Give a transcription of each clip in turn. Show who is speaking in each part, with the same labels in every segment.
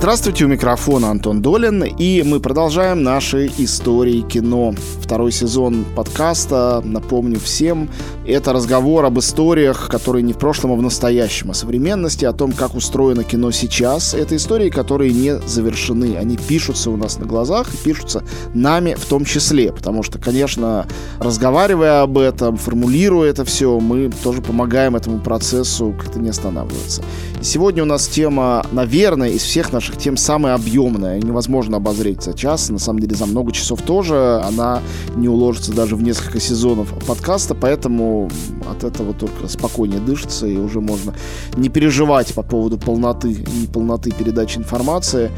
Speaker 1: Здравствуйте, у микрофона Антон Долин, и мы продолжаем наши истории кино. Второй сезон подкаста, напомню всем, это разговор об историях, которые не в прошлом, а в настоящем, о современности, о том, как устроено кино сейчас. Это истории, которые не завершены, они пишутся у нас на глазах и пишутся нами в том числе, потому что, конечно, разговаривая об этом, формулируя это все, мы тоже помогаем этому процессу как-то не останавливаться. И сегодня у нас тема, наверное, из всех наших тем самая объемная. Невозможно обозреть за час. На самом деле за много часов тоже. Она не уложится даже в несколько сезонов подкаста, поэтому от этого только спокойнее дышится, и уже можно не переживать по поводу полноты и неполноты передачи информации.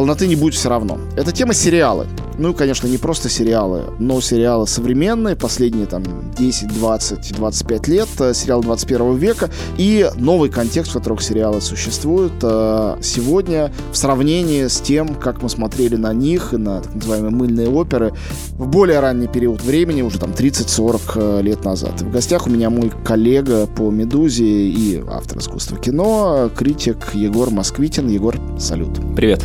Speaker 1: Полноты не будет все равно. Это тема сериалы. Ну, конечно, не просто сериалы, но сериалы современные, последние там 10, 20, 25 лет, э, сериал 21 века и новый контекст, в котором сериалы существуют э, сегодня в сравнении с тем, как мы смотрели на них и на так называемые мыльные оперы в более ранний период времени, уже там 30-40 э, лет назад. В гостях у меня мой коллега по «Медузе» и автор искусства кино, критик Егор Москвитин. Егор, салют.
Speaker 2: Привет.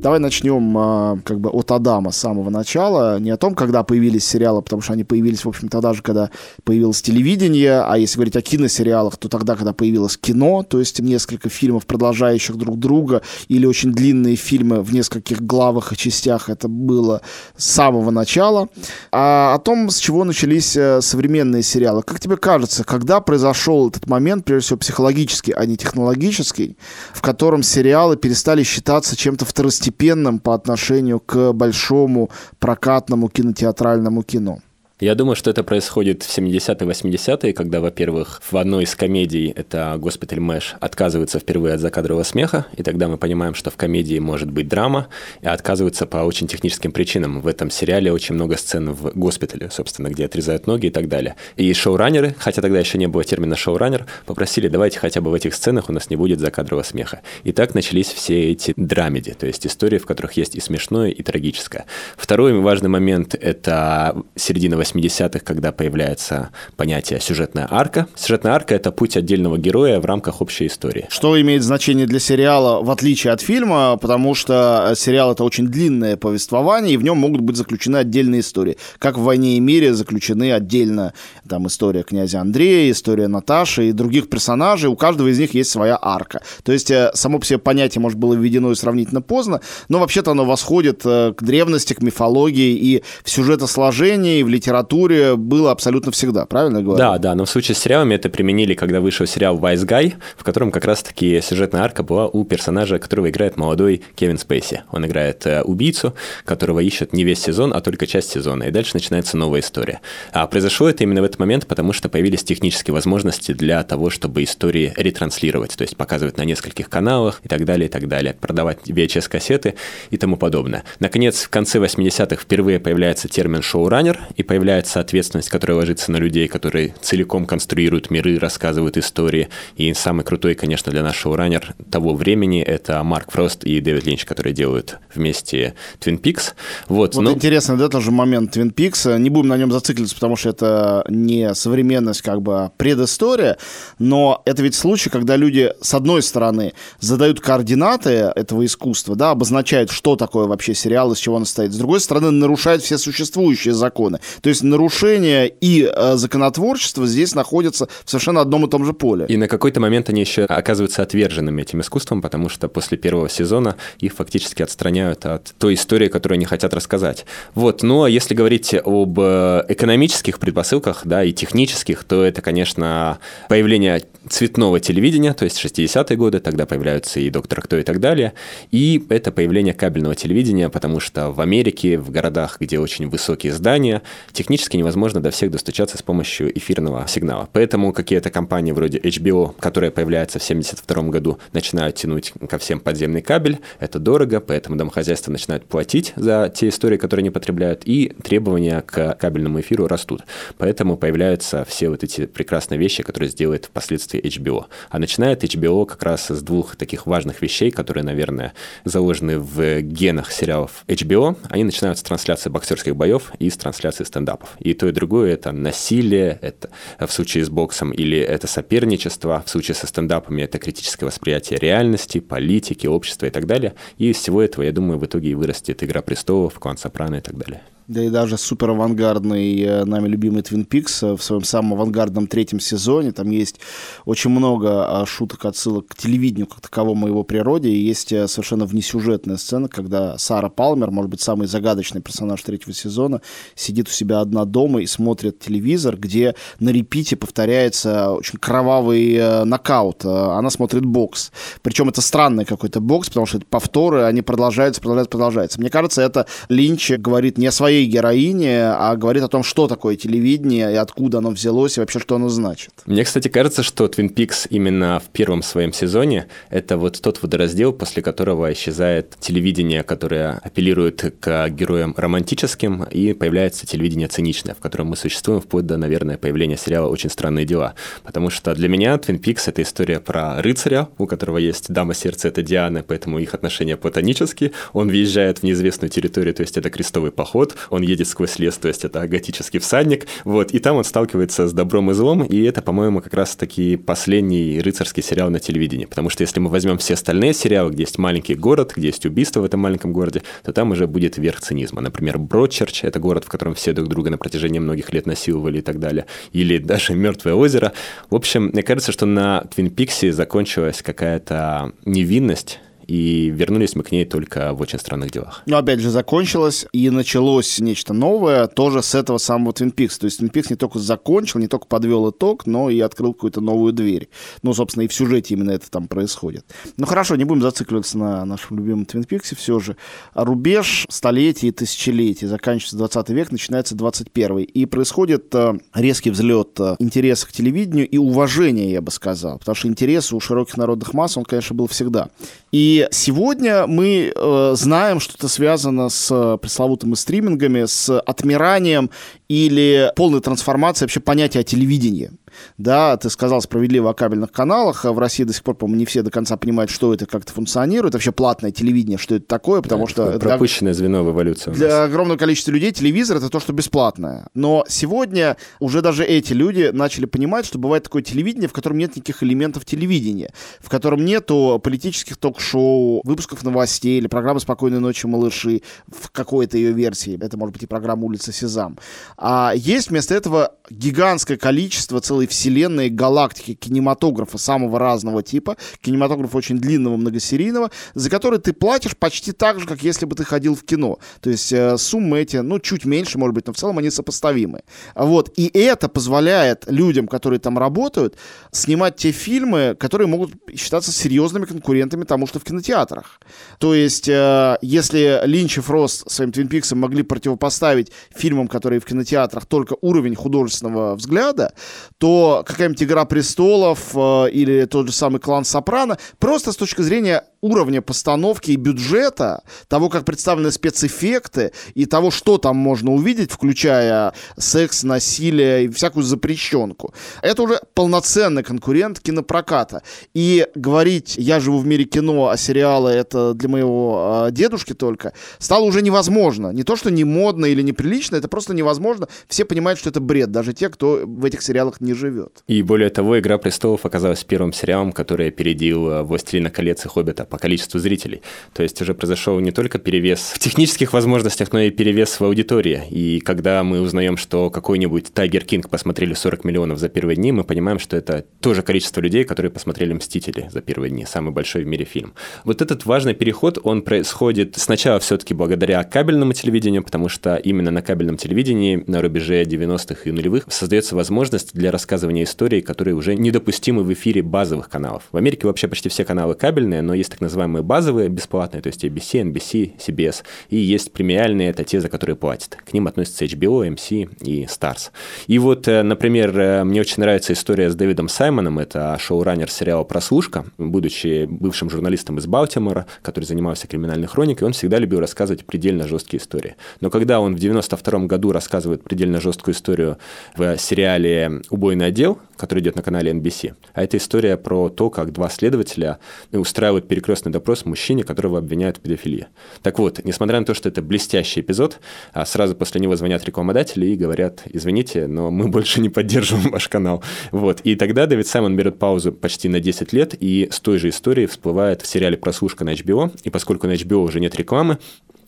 Speaker 1: Давай начнем а, как бы от Адама с самого начала. Не о том, когда появились сериалы, потому что они появились, в общем, тогда же, когда появилось телевидение. А если говорить о киносериалах, то тогда, когда появилось кино, то есть несколько фильмов, продолжающих друг друга, или очень длинные фильмы в нескольких главах и частях, это было с самого начала. А о том, с чего начались э, современные сериалы. Как тебе кажется, когда произошел этот момент, прежде всего психологический, а не технологический, в котором сериалы перестали считаться чем-то второстепенным второстепенным по отношению к большому прокатному кинотеатральному кино.
Speaker 2: Я думаю, что это происходит в 70-е, 80-е, когда, во-первых, в одной из комедий, это «Госпиталь Мэш», отказывается впервые от закадрового смеха, и тогда мы понимаем, что в комедии может быть драма, и отказываются по очень техническим причинам. В этом сериале очень много сцен в госпитале, собственно, где отрезают ноги и так далее. И шоураннеры, хотя тогда еще не было термина шоураннер, попросили, давайте хотя бы в этих сценах у нас не будет закадрового смеха. И так начались все эти драмеди, то есть истории, в которых есть и смешное, и трагическое. Второй важный момент – это середина 80-х, когда появляется понятие сюжетная арка. Сюжетная арка — это путь отдельного героя в рамках общей истории.
Speaker 1: Что имеет значение для сериала, в отличие от фильма, потому что сериал — это очень длинное повествование, и в нем могут быть заключены отдельные истории. Как в «Войне и мире» заключены отдельно там история князя Андрея, история Наташи и других персонажей. У каждого из них есть своя арка. То есть э, само по себе понятие, может, было введено и сравнительно поздно, но вообще-то оно восходит э, к древности, к мифологии и в сюжетосложении, и в литературе литературе было абсолютно всегда, правильно я говорю?
Speaker 2: Да, да, но в случае с сериалами это применили, когда вышел сериал «Wise Guy», в котором как раз-таки сюжетная арка была у персонажа, которого играет молодой Кевин Спейси. Он играет э, убийцу, которого ищут не весь сезон, а только часть сезона, и дальше начинается новая история. А произошло это именно в этот момент, потому что появились технические возможности для того, чтобы истории ретранслировать, то есть показывать на нескольких каналах и так далее, и так далее, продавать VHS-кассеты и тому подобное. Наконец, в конце 80-х впервые появляется термин «шоураннер», и появляется появляется ответственность, которая ложится на людей, которые целиком конструируют миры, рассказывают истории. И самый крутой, конечно, для нашего раннер того времени это Марк Фрост и Дэвид Линч, которые делают вместе Twin Peaks.
Speaker 1: Вот, вот но... интересно, да, тоже момент Twin Peaks. Не будем на нем зацикливаться, потому что это не современность, как бы а предыстория, но это ведь случай, когда люди, с одной стороны, задают координаты этого искусства, да, обозначают, что такое вообще сериал, из чего он состоит, с другой стороны, нарушают все существующие законы. То есть нарушение и э, законотворчество здесь находятся в совершенно одном и том же поле.
Speaker 2: И на какой-то момент они еще оказываются отверженными этим искусством, потому что после первого сезона их фактически отстраняют от той истории, которую они хотят рассказать. Вот, ну а если говорить об э, экономических предпосылках, да, и технических, то это, конечно, появление цветного телевидения, то есть 60-е годы, тогда появляются и «Доктор Кто» и так далее, и это появление кабельного телевидения, потому что в Америке, в городах, где очень высокие здания, технически невозможно до всех достучаться с помощью эфирного сигнала. Поэтому какие-то компании вроде HBO, которая появляется в 72 году, начинают тянуть ко всем подземный кабель. Это дорого, поэтому домохозяйства начинают платить за те истории, которые они потребляют, и требования к кабельному эфиру растут. Поэтому появляются все вот эти прекрасные вещи, которые сделает впоследствии HBO. А начинает HBO как раз с двух таких важных вещей, которые, наверное, заложены в генах сериалов HBO. Они начинают с трансляции боксерских боев и с трансляции стендапа стендапов. И то, и другое – это насилие, это в случае с боксом, или это соперничество, в случае со стендапами это критическое восприятие реальности, политики, общества и так далее. И из всего этого, я думаю, в итоге и вырастет «Игра престолов», «Клан Сопрано» и так далее
Speaker 1: да и даже супер авангардный э, нами любимый Твин Пикс в своем самом авангардном третьем сезоне. Там есть очень много а, шуток, отсылок к телевидению как таковому его природе. И есть э, совершенно внесюжетная сцена, когда Сара Палмер, может быть, самый загадочный персонаж третьего сезона, сидит у себя одна дома и смотрит телевизор, где на репите повторяется очень кровавый э, нокаут. Она смотрит бокс. Причем это странный какой-то бокс, потому что это повторы, они продолжаются, продолжаются, продолжаются. Мне кажется, это Линч говорит не о своей своей героине, а говорит о том, что такое телевидение и откуда оно взялось и вообще что оно значит.
Speaker 2: Мне, кстати, кажется, что Twin Peaks именно в первом своем сезоне это вот тот водораздел, после которого исчезает телевидение, которое апеллирует к героям романтическим, и появляется телевидение циничное, в котором мы существуем вплоть до, наверное, появления сериала «Очень странные дела». Потому что для меня Twin Peaks — это история про рыцаря, у которого есть дама сердца — это Диана, поэтому их отношения платонические. Он въезжает в неизвестную территорию, то есть это крестовый поход он едет сквозь лес, то есть это готический всадник, вот, и там он сталкивается с добром и злом, и это, по-моему, как раз-таки последний рыцарский сериал на телевидении, потому что если мы возьмем все остальные сериалы, где есть маленький город, где есть убийство в этом маленьком городе, то там уже будет верх цинизма. Например, Бродчерч — это город, в котором все друг друга на протяжении многих лет насиловали и так далее, или даже Мертвое озеро. В общем, мне кажется, что на Твин Пиксе закончилась какая-то невинность, и вернулись мы к ней только в «Очень странных делах».
Speaker 1: Но опять же, закончилось и началось нечто новое тоже с этого самого Twin Peaks. То есть Twin Peaks не только закончил, не только подвел итог, но и открыл какую-то новую дверь. Ну, собственно, и в сюжете именно это там происходит. Ну, хорошо, не будем зацикливаться на нашем любимом Twin Peaks все же. Рубеж столетий и тысячелетий. Заканчивается 20 век, начинается 21 И происходит э, резкий взлет э, интереса к телевидению и уважения, я бы сказал. Потому что интерес у широких народных масс, он, конечно, был всегда. И сегодня мы э, знаем, что это связано с э, пресловутыми стримингами, с отмиранием или полной трансформацией вообще понятия о телевидении. Да, ты сказал справедливо о кабельных каналах. В России до сих пор, по-моему, не все до конца понимают, что это, как это функционирует. Вообще платное телевидение, что это такое, потому да, что...
Speaker 2: Пропущенное для, звено в эволюции.
Speaker 1: Для огромного количества людей телевизор — это то, что бесплатное. Но сегодня уже даже эти люди начали понимать, что бывает такое телевидение, в котором нет никаких элементов телевидения, в котором нету политических ток-шоу, выпусков новостей или программы «Спокойной ночи, малыши» в какой-то ее версии. Это может быть и программа «Улица Сезам». А есть вместо этого гигантское количество, целой вселенной, галактики кинематографа самого разного типа, кинематографа очень длинного, многосерийного, за который ты платишь почти так же, как если бы ты ходил в кино. То есть э, суммы эти, ну, чуть меньше, может быть, но в целом они сопоставимы. Вот. И это позволяет людям, которые там работают, снимать те фильмы, которые могут считаться серьезными конкурентами тому, что в кинотеатрах. То есть, э, если Линч и Фрост своим Твин Пиксом могли противопоставить фильмам, которые в кинотеатрах, только уровень художественного взгляда, то какая-нибудь «Игра престолов» э, или тот же самый «Клан Сопрано» просто с точки зрения уровня постановки и бюджета, того, как представлены спецэффекты и того, что там можно увидеть, включая секс, насилие и всякую запрещенку. Это уже полноценный конкурент кинопроката. И говорить «я живу в мире кино, а сериалы это для моего э, дедушки только» стало уже невозможно. Не то, что не модно или неприлично, это просто невозможно. Все понимают, что это бред, даже те, кто в этих сериалах не живет.
Speaker 2: И более того, «Игра престолов» оказалась первым сериалом, который опередил э, «Властелина колец» и «Хоббита» по количеству зрителей. То есть уже произошел не только перевес в технических возможностях, но и перевес в аудитории. И когда мы узнаем, что какой-нибудь Тайгер Кинг посмотрели 40 миллионов за первые дни, мы понимаем, что это тоже количество людей, которые посмотрели «Мстители» за первые дни, самый большой в мире фильм. Вот этот важный переход, он происходит сначала все-таки благодаря кабельному телевидению, потому что именно на кабельном телевидении на рубеже 90-х и нулевых создается возможность для рассказывания историй, которые уже недопустимы в эфире базовых каналов. В Америке вообще почти все каналы кабельные, но есть так называемые базовые, бесплатные, то есть ABC, NBC, CBS, и есть премиальные, это те, за которые платят. К ним относятся HBO, MC и Stars. И вот, э, например, э, мне очень нравится история с Дэвидом Саймоном, это шоураннер сериала «Прослушка», будучи бывшим журналистом из Балтимора, который занимался криминальной хроникой, он всегда любил рассказывать предельно жесткие истории. Но когда он в 92 году рассказывает предельно жесткую историю в сериале «Убойный убойный отдел, который идет на канале NBC. А это история про то, как два следователя устраивают перекрестный допрос мужчине, которого обвиняют в педофилии. Так вот, несмотря на то, что это блестящий эпизод, а сразу после него звонят рекламодатели и говорят, извините, но мы больше не поддерживаем ваш канал. Вот. И тогда Дэвид Саймон берет паузу почти на 10 лет, и с той же историей всплывает в сериале «Прослушка» на HBO. И поскольку на HBO уже нет рекламы,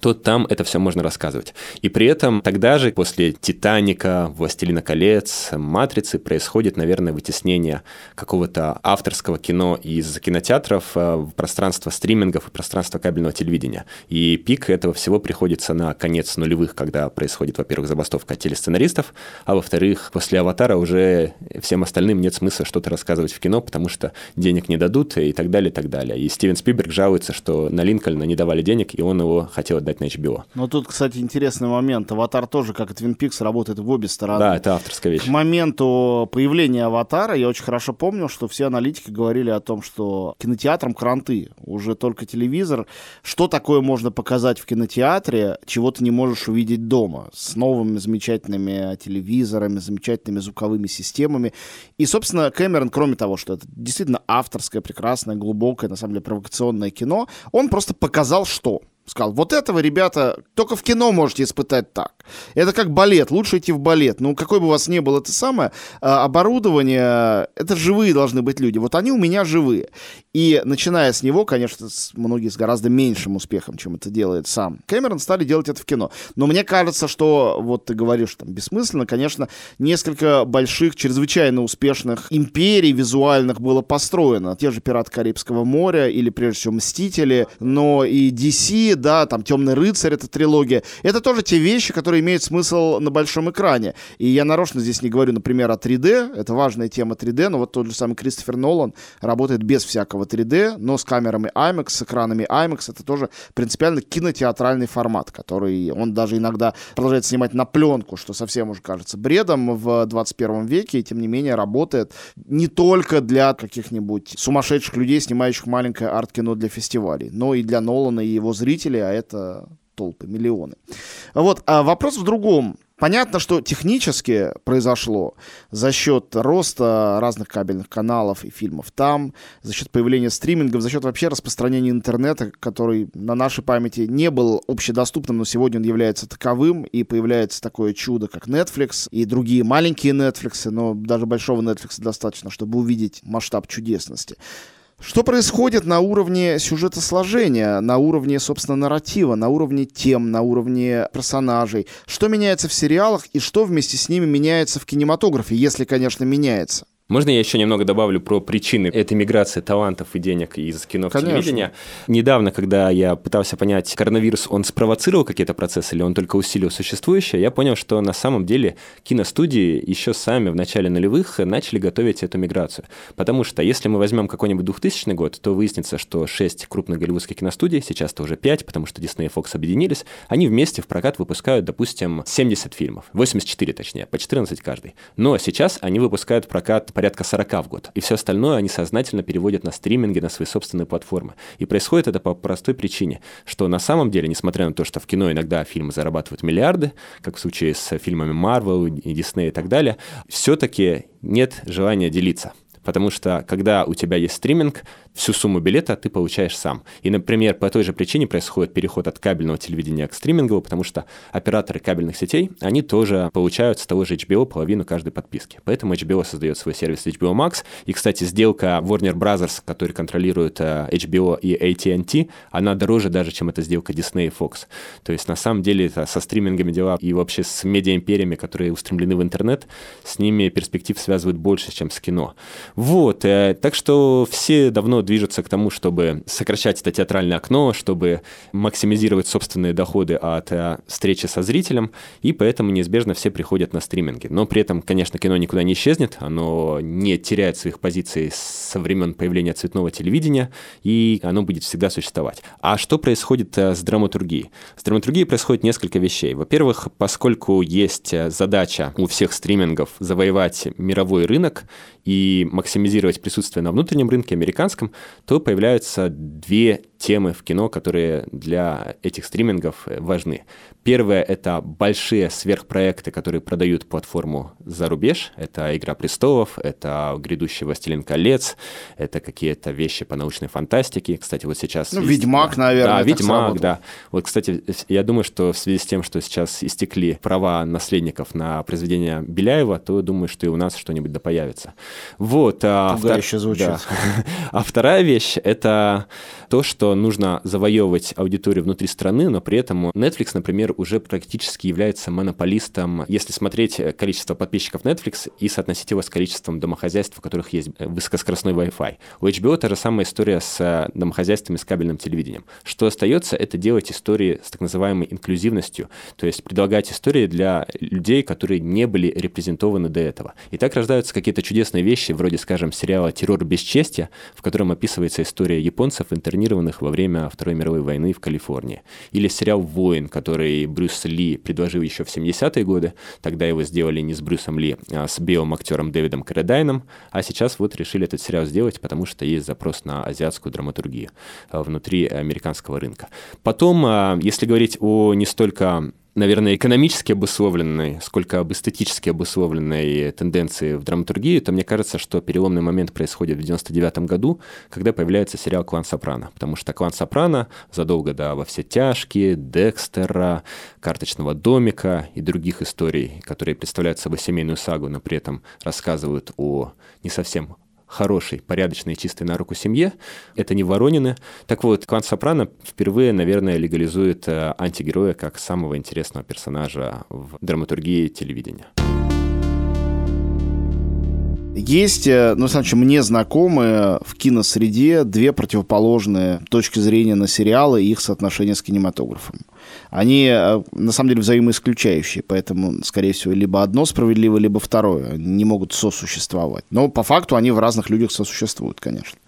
Speaker 2: то там это все можно рассказывать. И при этом тогда же, после «Титаника», «Властелина колец», «Матрицы» происходит, наверное, вытеснение какого-то авторского кино из кинотеатров э, в пространство стримингов и пространство кабельного телевидения. И пик этого всего приходится на конец нулевых, когда происходит, во-первых, забастовка телесценаристов, а во-вторых, после «Аватара» уже всем остальным нет смысла что-то рассказывать в кино, потому что денег не дадут и так далее, и так далее. И Стивен Спилберг жалуется, что на Линкольна не давали денег, и он его хотел отдать на HBO.
Speaker 1: Но тут, кстати, интересный момент. Аватар тоже, как и Twin Peaks, работает в обе стороны.
Speaker 2: Да, это авторская вещь.
Speaker 1: К моменту появления Аватара я очень хорошо помню, что все аналитики говорили о том, что кинотеатрам кранты, уже только телевизор. Что такое можно показать в кинотеатре, чего ты не можешь увидеть дома? С новыми замечательными телевизорами, замечательными звуковыми системами. И, собственно, Кэмерон, кроме того, что это действительно авторское, прекрасное, глубокое, на самом деле, провокационное кино, он просто показал, что Сказал, вот этого, ребята, только в кино можете испытать так. Это как балет, лучше идти в балет. Ну, какой бы у вас ни был это самое, а, оборудование, это живые должны быть люди. Вот они у меня живые. И начиная с него, конечно, многие с гораздо меньшим успехом, чем это делает сам Кэмерон, стали делать это в кино. Но мне кажется, что, вот ты говоришь, там, бессмысленно, конечно, несколько больших, чрезвычайно успешных империй визуальных было построено. Те же «Пираты Карибского моря» или, прежде всего, «Мстители», но и DC, да, там «Темный рыцарь» — это трилогия. Это тоже те вещи, которые имеют смысл на большом экране. И я нарочно здесь не говорю, например, о 3D, это важная тема 3D, но вот тот же самый Кристофер Нолан работает без всякого 3D, но с камерами IMAX, с экранами IMAX, это тоже принципиально кинотеатральный формат, который он даже иногда продолжает снимать на пленку, что совсем уже кажется бредом в 21 веке, и тем не менее работает не только для каких-нибудь сумасшедших людей, снимающих маленькое арт-кино для фестивалей, но и для Нолана и его зрителей, а это толпы, миллионы. Вот, а вопрос в другом. Понятно, что технически произошло за счет роста разных кабельных каналов и фильмов там, за счет появления стримингов, за счет вообще распространения интернета, который на нашей памяти не был общедоступным, но сегодня он является таковым, и появляется такое чудо, как Netflix и другие маленькие Netflix, но даже большого Netflix достаточно, чтобы увидеть масштаб чудесности. Что происходит на уровне сюжета сложения, на уровне, собственно, нарратива, на уровне тем, на уровне персонажей? Что меняется в сериалах и что вместе с ними меняется в кинематографе, если, конечно, меняется?
Speaker 2: Можно я еще немного добавлю про причины этой миграции талантов и денег из кино в Конечно. телевидение? Недавно, когда я пытался понять, коронавирус, он спровоцировал какие-то процессы или он только усилил существующее, я понял, что на самом деле киностудии еще сами в начале нулевых начали готовить эту миграцию. Потому что если мы возьмем какой-нибудь 2000 год, то выяснится, что 6 крупных голливудских киностудий, сейчас-то уже 5, потому что Disney и Fox объединились, они вместе в прокат выпускают, допустим, 70 фильмов, 84 точнее, по 14 каждый. Но сейчас они выпускают в прокат порядка 40 в год. И все остальное они сознательно переводят на стриминги, на свои собственные платформы. И происходит это по простой причине, что на самом деле, несмотря на то, что в кино иногда фильмы зарабатывают миллиарды, как в случае с фильмами Marvel и Disney и так далее, все-таки нет желания делиться. Потому что когда у тебя есть стриминг, всю сумму билета ты получаешь сам. И, например, по той же причине происходит переход от кабельного телевидения к стриминговому, потому что операторы кабельных сетей, они тоже получают с того же HBO половину каждой подписки. Поэтому HBO создает свой сервис HBO Max. И, кстати, сделка Warner Brothers, который контролирует э, HBO и AT&T, она дороже даже, чем эта сделка Disney и Fox. То есть, на самом деле, это со стримингами дела и вообще с медиаимпериями, которые устремлены в интернет, с ними перспектив связывают больше, чем с кино. Вот, э, так что все давно движется к тому, чтобы сокращать это театральное окно, чтобы максимизировать собственные доходы от э, встречи со зрителем, и поэтому неизбежно все приходят на стриминги. Но при этом, конечно, кино никуда не исчезнет, оно не теряет своих позиций со времен появления цветного телевидения, и оно будет всегда существовать. А что происходит э, с драматургией? С драматургией происходит несколько вещей. Во-первых, поскольку есть э, задача у всех стримингов завоевать мировой рынок и максимизировать присутствие на внутреннем рынке американском, то появляются две темы в кино, которые для этих стримингов важны. Первое — это большие сверхпроекты, которые продают платформу за рубеж. Это «Игра престолов», это грядущий «Властелин колец», это какие-то вещи по научной фантастике. Кстати, вот сейчас...
Speaker 1: Ну, есть, «Ведьмак», наверное.
Speaker 2: Да, «Ведьмак», да. Вот, кстати, я думаю, что в связи с тем, что сейчас истекли права наследников на произведение Беляева, то думаю, что и у нас что-нибудь да появится. Вот.
Speaker 1: А, втор... звучит. Да.
Speaker 2: А вторая вещь — это то, что нужно завоевывать аудиторию внутри страны, но при этом Netflix, например, уже практически является монополистом, если смотреть количество подписчиков Netflix и соотносить его с количеством домохозяйств, у которых есть высокоскоростной Wi-Fi. У HBO та же самая история с домохозяйствами с кабельным телевидением. Что остается, это делать истории с так называемой инклюзивностью, то есть предлагать истории для людей, которые не были репрезентованы до этого. И так рождаются какие-то чудесные вещи, вроде, скажем, сериала «Террор бесчестия», в котором описывается история японцев, интернированных во время Второй мировой войны в Калифорнии. Или сериал «Воин», который Брюс Ли предложил еще в 70-е годы. Тогда его сделали не с Брюсом Ли, а с белым актером Дэвидом Карадайном. А сейчас вот решили этот сериал сделать, потому что есть запрос на азиатскую драматургию а, внутри американского рынка. Потом, а, если говорить о не столько наверное, экономически обусловленной, сколько об эстетически обусловленной тенденции в драматургии, то мне кажется, что переломный момент происходит в 99 году, когда появляется сериал «Клан Сопрано». Потому что «Клан Сопрано» задолго до «Во все тяжкие», «Декстера», «Карточного домика» и других историй, которые представляют собой семейную сагу, но при этом рассказывают о не совсем хорошей, порядочной чистой на руку семье. Это не Воронины. Так вот, клан Сопрано впервые, наверное, легализует э, антигероя как самого интересного персонажа в драматургии телевидения.
Speaker 1: Есть, э, ну, значит, мне знакомые в киносреде две противоположные точки зрения на сериалы и их соотношение с кинематографом. Они, э, на самом деле, взаимоисключающие, поэтому, скорее всего, либо одно справедливо, либо второе. Они не могут сосуществовать. Но по факту они в разных людях сосуществуют, конечно.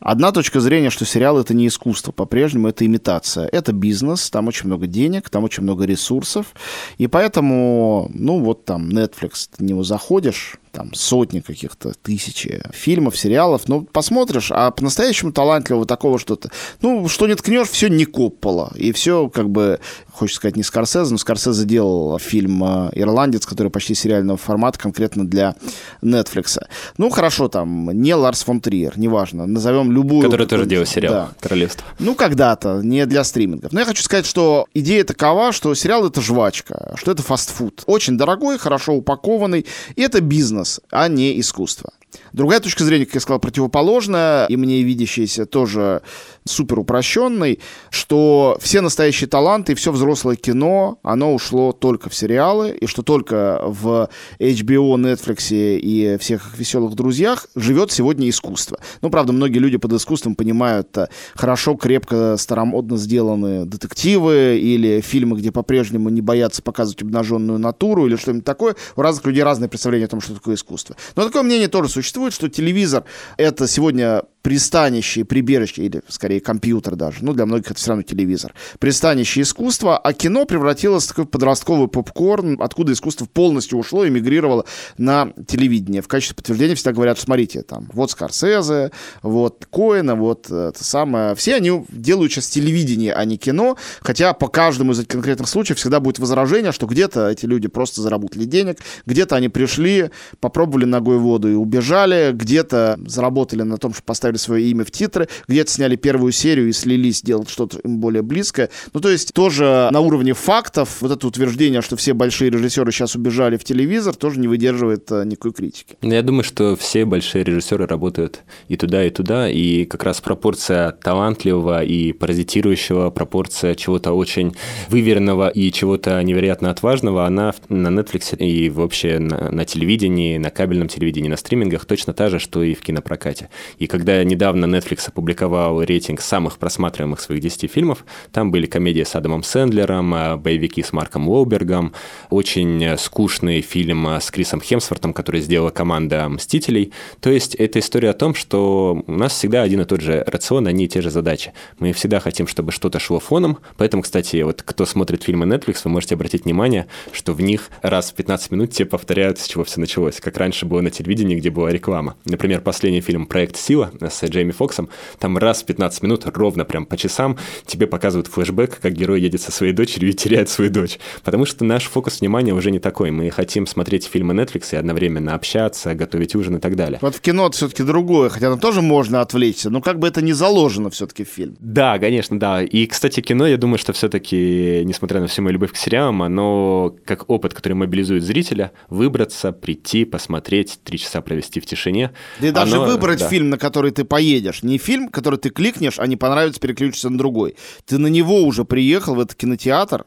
Speaker 1: Одна точка зрения, что сериал это не искусство, по-прежнему это имитация. Это бизнес, там очень много денег, там очень много ресурсов. И поэтому, ну вот там Netflix, ты него заходишь, там сотни каких-то, тысячи фильмов, сериалов, ну, посмотришь, а по-настоящему талантливого такого что-то, ну, что не ткнешь, все не копполо, и все, как бы, хочется сказать, не Скорсезе, но Скорсезе делал фильм э, «Ирландец», который почти сериального формата, конкретно для Netflix. Ну, хорошо, там, не Ларс фон Триер, неважно, назовем любую...
Speaker 2: Который тоже делал сериал да. «Королевство».
Speaker 1: Ну, когда-то, не для стримингов. Но я хочу сказать, что идея такова, что сериал — это жвачка, что это фастфуд. Очень дорогой, хорошо упакованный, и это бизнес бизнес, а не искусство. Другая точка зрения, как я сказал, противоположная, и мне видящаяся тоже супер упрощенной, что все настоящие таланты и все взрослое кино, оно ушло только в сериалы, и что только в HBO, Netflix и всех веселых друзьях живет сегодня искусство. Ну, правда, многие люди под искусством понимают э, хорошо, крепко, старомодно сделанные детективы или фильмы, где по-прежнему не боятся показывать обнаженную натуру или что-нибудь такое. У разных людей разные представления о том, что такое искусство. Но такое мнение тоже существует, что телевизор — это сегодня пристанище, прибежище, или скорее компьютер даже, ну для многих это все равно телевизор, пристанище искусства, а кино превратилось в такой подростковый попкорн, откуда искусство полностью ушло и мигрировало на телевидение. В качестве подтверждения всегда говорят, смотрите, там, вот Скорсезе, вот Коэна, вот это самое. Все они делают сейчас телевидение, а не кино, хотя по каждому из этих конкретных случаев всегда будет возражение, что где-то эти люди просто заработали денег, где-то они пришли, попробовали ногой воду и убежали, где-то заработали на том, что поставили свое имя в титры, где-то сняли первую серию и слились делать что-то более близкое. Ну, то есть тоже на уровне фактов вот это утверждение, что все большие режиссеры сейчас убежали в телевизор, тоже не выдерживает а, никакой критики.
Speaker 2: Ну, я думаю, что все большие режиссеры работают и туда, и туда, и как раз пропорция талантливого и паразитирующего, пропорция чего-то очень выверенного и чего-то невероятно отважного, она на Netflix и вообще на, на телевидении, на кабельном телевидении, на стримингах точно та же, что и в кинопрокате. И когда недавно Netflix опубликовал рейтинг самых просматриваемых своих 10 фильмов. Там были комедии с Адамом Сэндлером, э, боевики с Марком Уолбергом, очень скучный фильм э, с Крисом Хемсвортом, который сделала команда «Мстителей». То есть это история о том, что у нас всегда один и тот же рацион, одни и те же задачи. Мы всегда хотим, чтобы что-то шло фоном. Поэтому, кстати, вот кто смотрит фильмы Netflix, вы можете обратить внимание, что в них раз в 15 минут тебе повторяют, с чего все началось. Как раньше было на телевидении, где была реклама. Например, последний фильм «Проект Сила» конкретно с Джейми Фоксом, там раз в 15 минут, ровно прям по часам, тебе показывают флешбэк, как герой едет со своей дочерью и теряет свою дочь. Потому что наш фокус внимания уже не такой. Мы хотим смотреть фильмы Netflix и одновременно общаться, готовить ужин и так далее.
Speaker 1: Вот в кино это все-таки другое, хотя там тоже можно отвлечься, но как бы это не заложено все-таки в фильм.
Speaker 2: Да, конечно, да. И, кстати, кино, я думаю, что все-таки, несмотря на всю мою любовь к сериалам, оно как опыт, который мобилизует зрителя, выбраться, прийти, посмотреть, три часа провести в тишине.
Speaker 1: Да и даже оно, выбрать да. фильм, на который ты поедешь. Не фильм, который ты кликнешь, а не понравится, переключишься на другой. Ты на него уже приехал в этот кинотеатр,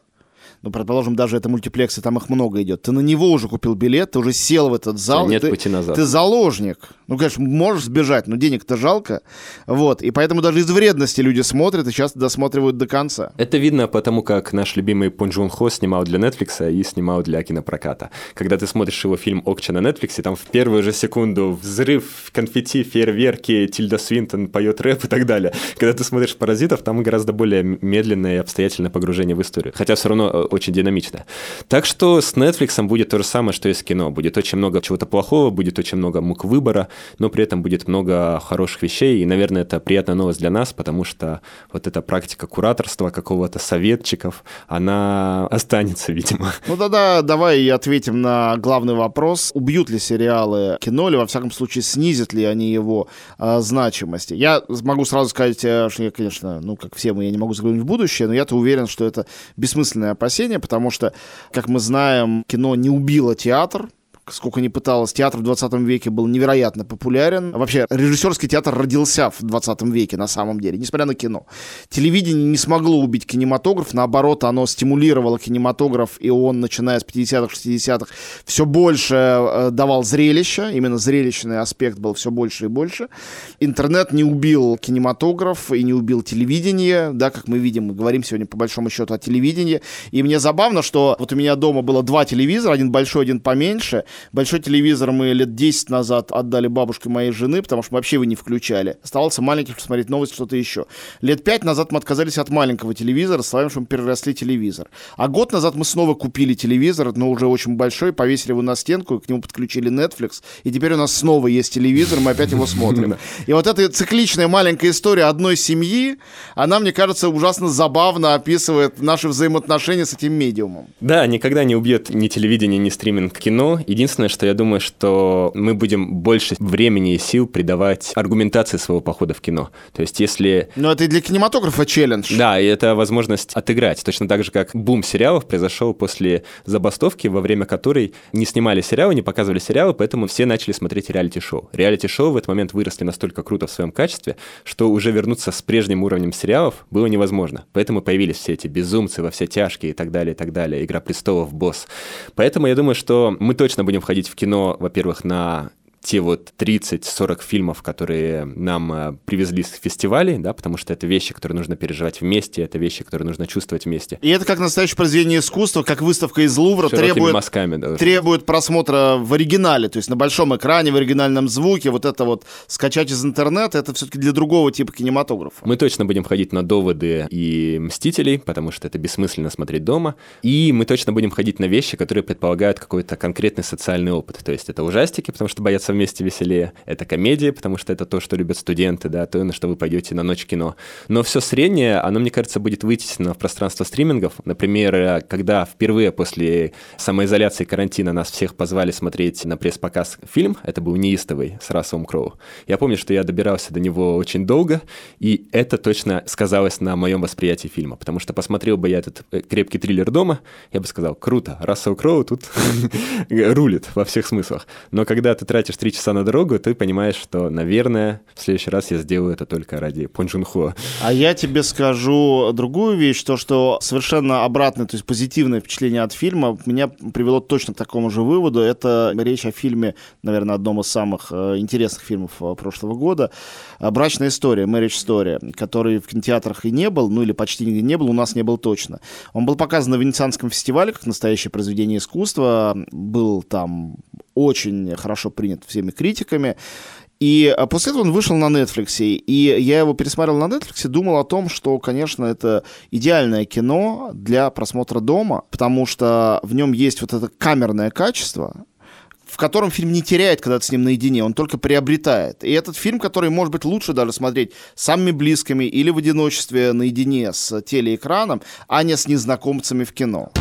Speaker 1: ну, предположим, даже это мультиплексы, там их много идет, ты на него уже купил билет, ты уже сел в этот зал.
Speaker 2: Нет
Speaker 1: ты,
Speaker 2: пути назад.
Speaker 1: Ты заложник. Ну, конечно, можешь сбежать, но денег-то жалко. Вот. И поэтому даже из вредности люди смотрят и часто досматривают до конца.
Speaker 2: Это видно потому, как наш любимый Пон Джун Хо снимал для Netflix и снимал для кинопроката. Когда ты смотришь его фильм «Окча» на Netflix, там в первую же секунду взрыв, конфетти, фейерверки, Тильда Свинтон поет рэп и так далее. Когда ты смотришь «Паразитов», там гораздо более медленное и обстоятельное погружение в историю. Хотя все равно э, очень динамично. Так что с Netflix будет то же самое, что и с кино. Будет очень много чего-то плохого, будет очень много мук выбора, но при этом будет много хороших вещей. И, наверное, это приятная новость для нас, потому что вот эта практика кураторства, какого-то советчиков, она останется, видимо.
Speaker 1: Ну тогда давай ответим на главный вопрос. Убьют ли сериалы кино, или, во всяком случае, снизят ли они его э, значимости? Я могу сразу сказать, э, что я, конечно, ну, как все мы, я не могу заглянуть в будущее, но я-то уверен, что это бессмысленное опасение, опасения, потому что, как мы знаем, кино не убило театр, сколько ни пыталось, театр в 20 веке был невероятно популярен. Вообще, режиссерский театр родился в 20 веке на самом деле, несмотря на кино. Телевидение не смогло убить кинематограф, наоборот, оно стимулировало кинематограф, и он, начиная с 50-х, 60-х, все больше э, давал зрелища, именно зрелищный аспект был все больше и больше. Интернет не убил кинематограф и не убил телевидение, да, как мы видим, мы говорим сегодня по большому счету о телевидении, и мне забавно, что вот у меня дома было два телевизора, один большой, один поменьше, Большой телевизор мы лет 10 назад отдали бабушке моей жены, потому что мы вообще его не включали. Оставался маленький, чтобы смотреть новости, что-то еще. Лет 5 назад мы отказались от маленького телевизора, славим, что мы переросли телевизор. А год назад мы снова купили телевизор, но уже очень большой, повесили его на стенку, к нему подключили Netflix, и теперь у нас снова есть телевизор, мы опять его смотрим. И вот эта цикличная маленькая история одной семьи, она, мне кажется, ужасно забавно описывает наши взаимоотношения с этим медиумом.
Speaker 2: Да, никогда не убьет ни телевидение, ни стриминг кино. Единственное, Единственное, что я думаю, что мы будем больше времени и сил придавать аргументации своего похода в кино. То есть если...
Speaker 1: Но это и для кинематографа челлендж.
Speaker 2: Да, и это возможность отыграть. Точно так же, как бум сериалов произошел после забастовки, во время которой не снимали сериалы, не показывали сериалы, поэтому все начали смотреть реалити-шоу. Реалити-шоу в этот момент выросли настолько круто в своем качестве, что уже вернуться с прежним уровнем сериалов было невозможно. Поэтому появились все эти безумцы во все тяжкие и так далее, и так далее. Игра престолов, босс. Поэтому я думаю, что мы точно будем ходить в кино, во-первых, на те вот 30-40 фильмов, которые нам э, привезли с фестивалей, да, потому что это вещи, которые нужно переживать вместе, это вещи, которые нужно чувствовать вместе.
Speaker 1: И это как настоящее произведение искусства, как выставка из Лувра требует, мазками, требует просмотра в оригинале, то есть на большом экране, в оригинальном звуке, вот это вот скачать из интернета, это все-таки для другого типа кинематографа.
Speaker 2: Мы точно будем ходить на доводы и Мстителей, потому что это бессмысленно смотреть дома, и мы точно будем ходить на вещи, которые предполагают какой-то конкретный социальный опыт, то есть это ужастики, потому что боятся вместе веселее. Это комедия, потому что это то, что любят студенты, да, то, на что вы пойдете на ночь кино. Но все среднее, оно, мне кажется, будет вытеснено в пространство стримингов. Например, когда впервые после самоизоляции карантина нас всех позвали смотреть на пресс-показ фильм, это был «Неистовый» с Расселом Кроу. Я помню, что я добирался до него очень долго, и это точно сказалось на моем восприятии фильма, потому что посмотрел бы я этот э, крепкий триллер дома, я бы сказал, круто, Рассел Кроу тут рулит во всех смыслах. Но когда ты тратишь три часа на дорогу, ты понимаешь, что, наверное, в следующий раз я сделаю это только ради Пончунхо.
Speaker 1: А я тебе скажу другую вещь, то, что совершенно обратное, то есть позитивное впечатление от фильма меня привело точно к такому же выводу. Это речь о фильме, наверное, одном из самых э, интересных фильмов э, прошлого года. «Брачная история», «Marriage Story», который в кинотеатрах и не был, ну или почти нигде не был, у нас не был точно. Он был показан на Венецианском фестивале как настоящее произведение искусства, был там очень хорошо принят всеми критиками. И а, после этого он вышел на Netflix, и я его пересмотрел на Netflix и думал о том, что, конечно, это идеальное кино для просмотра дома, потому что в нем есть вот это камерное качество, в котором фильм не теряет, когда ты с ним наедине, он только приобретает. И этот фильм, который может быть лучше даже смотреть самыми близкими или в одиночестве наедине с телеэкраном, а не с незнакомцами в кино.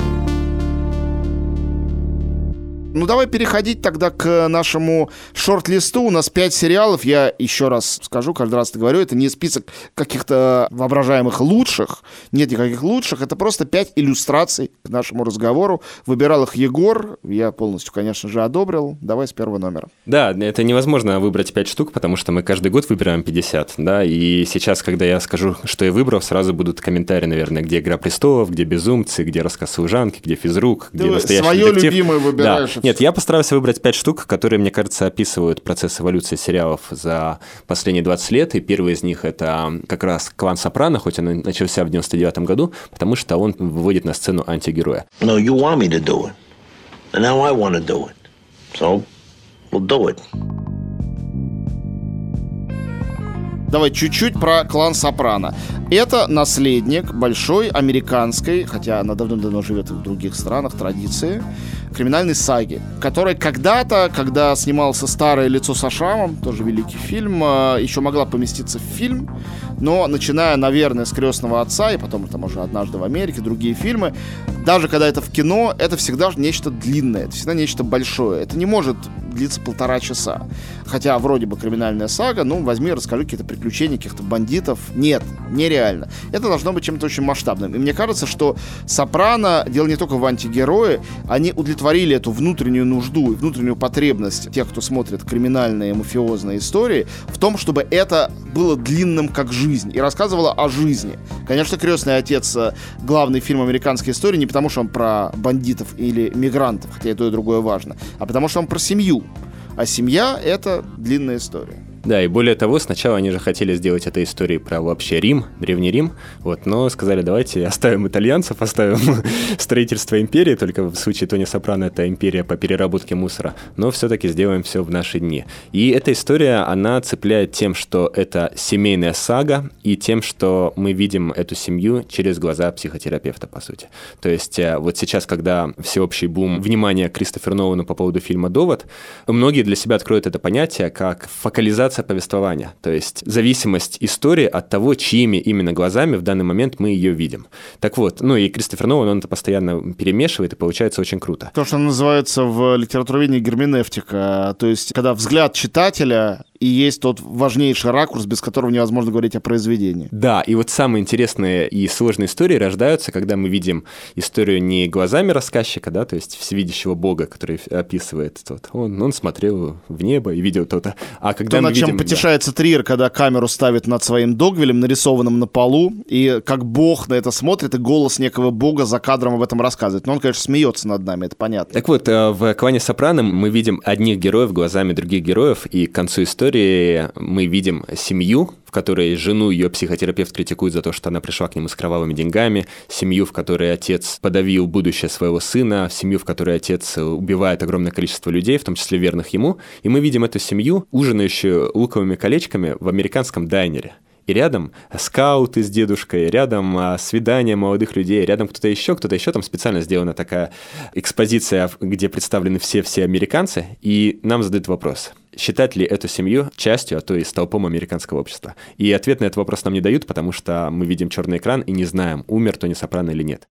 Speaker 1: Ну, давай переходить тогда к нашему шорт-листу. У нас пять сериалов. Я еще раз скажу, каждый раз это говорю, это не список каких-то воображаемых лучших. Нет никаких лучших. Это просто пять иллюстраций к нашему разговору. Выбирал их Егор. Я полностью, конечно же, одобрил. Давай с первого номера.
Speaker 2: Да, это невозможно выбрать пять штук, потому что мы каждый год выбираем 50. Да, и сейчас, когда я скажу, что я выбрал, сразу будут комментарии, наверное, где «Игра престолов», где «Безумцы», где «Рассказ служанки», где «Физрук», где
Speaker 1: Ты
Speaker 2: «Настоящий
Speaker 1: свое
Speaker 2: детектив».
Speaker 1: любимое выбираешь.
Speaker 2: Да. Нет, я постарался выбрать пять штук, которые, мне кажется, описывают процесс эволюции сериалов за последние 20 лет. И первый из них — это как раз «Клан Сопрано», хоть он и начался в 99 году, потому что он выводит на сцену антигероя.
Speaker 3: No, you want me to do it. And now I want to do it. So, we'll do it.
Speaker 1: Давай чуть-чуть про клан Сопрано. Это наследник большой американской, хотя она давно-давно живет в других странах, традиции, криминальной саги, которая когда-то, когда снимался «Старое лицо со шрамом», тоже великий фильм, э, еще могла поместиться в фильм, но начиная, наверное, с «Крестного отца» и потом там уже «Однажды в Америке», другие фильмы, даже когда это в кино, это всегда нечто длинное, это всегда нечто большое. Это не может длиться полтора часа. Хотя вроде бы криминальная сага, ну, возьми, расскажи какие-то приключения каких-то бандитов. Нет, нереально. Это должно быть чем-то очень масштабным. И мне кажется, что «Сопрано» дело не только в антигерое, они удовлетворили эту внутреннюю нужду и внутреннюю потребность тех, кто смотрит криминальные мафиозные истории, в том, чтобы это было длинным как жизнь и рассказывало о жизни. Конечно, «Крестный отец» — главный фильм американской истории не потому, что он про бандитов или мигрантов, хотя и то, и другое важно, а потому что он про семью. А семья — это длинная история.
Speaker 2: Да, и более того, сначала они же хотели сделать этой историей про вообще Рим, Древний Рим, вот, но сказали, давайте оставим итальянцев, оставим строительство империи, только в случае Тони Сопрано это империя по переработке мусора, но все-таки сделаем все в наши дни. И эта история, она цепляет тем, что это семейная сага, и тем, что мы видим эту семью через глаза психотерапевта, по сути. То есть э, вот сейчас, когда всеобщий бум внимания Кристофер Нолану по поводу фильма «Довод», многие для себя откроют это понятие как фокализация повествования, то есть зависимость истории от того, чьими именно глазами в данный момент мы ее видим. Так вот, ну и Кристофер Нолан, он это постоянно перемешивает, и получается очень круто.
Speaker 1: То, что называется в литературоведении герменевтика, то есть когда взгляд читателя и есть тот важнейший ракурс, без которого невозможно говорить о произведении.
Speaker 2: Да, и вот самые интересные и сложные истории рождаются, когда мы видим историю не глазами рассказчика, да, то есть всевидящего бога, который описывает тот. Он, он смотрел в небо и видел то-то. А когда
Speaker 1: То,
Speaker 2: мы
Speaker 1: над чем
Speaker 2: видим... да.
Speaker 1: потешается Триер, когда камеру ставит над своим догвилем, нарисованным на полу, и как бог на это смотрит, и голос некого бога за кадром об этом рассказывает. Но он, конечно, смеется над нами, это понятно.
Speaker 2: Так вот, э, в «Клане Сопрано» мы видим одних героев глазами других героев, и к концу истории мы видим семью, в которой жену ее психотерапевт критикует за то, что она пришла к нему с кровавыми деньгами, семью, в которой отец подавил будущее своего сына, семью, в которой отец убивает огромное количество людей, в том числе верных ему, и мы видим эту семью, ужинающую луковыми колечками в американском дайнере. И рядом скауты с дедушкой, рядом а, свидания молодых людей, рядом кто-то еще, кто-то еще. Там специально сделана такая экспозиция, где представлены все-все американцы. И нам задают вопрос, считать ли эту семью частью, а то и столпом американского общества. И ответ на этот вопрос нам не дают, потому что мы видим черный экран и не знаем, умер Тони Сопрано или нет.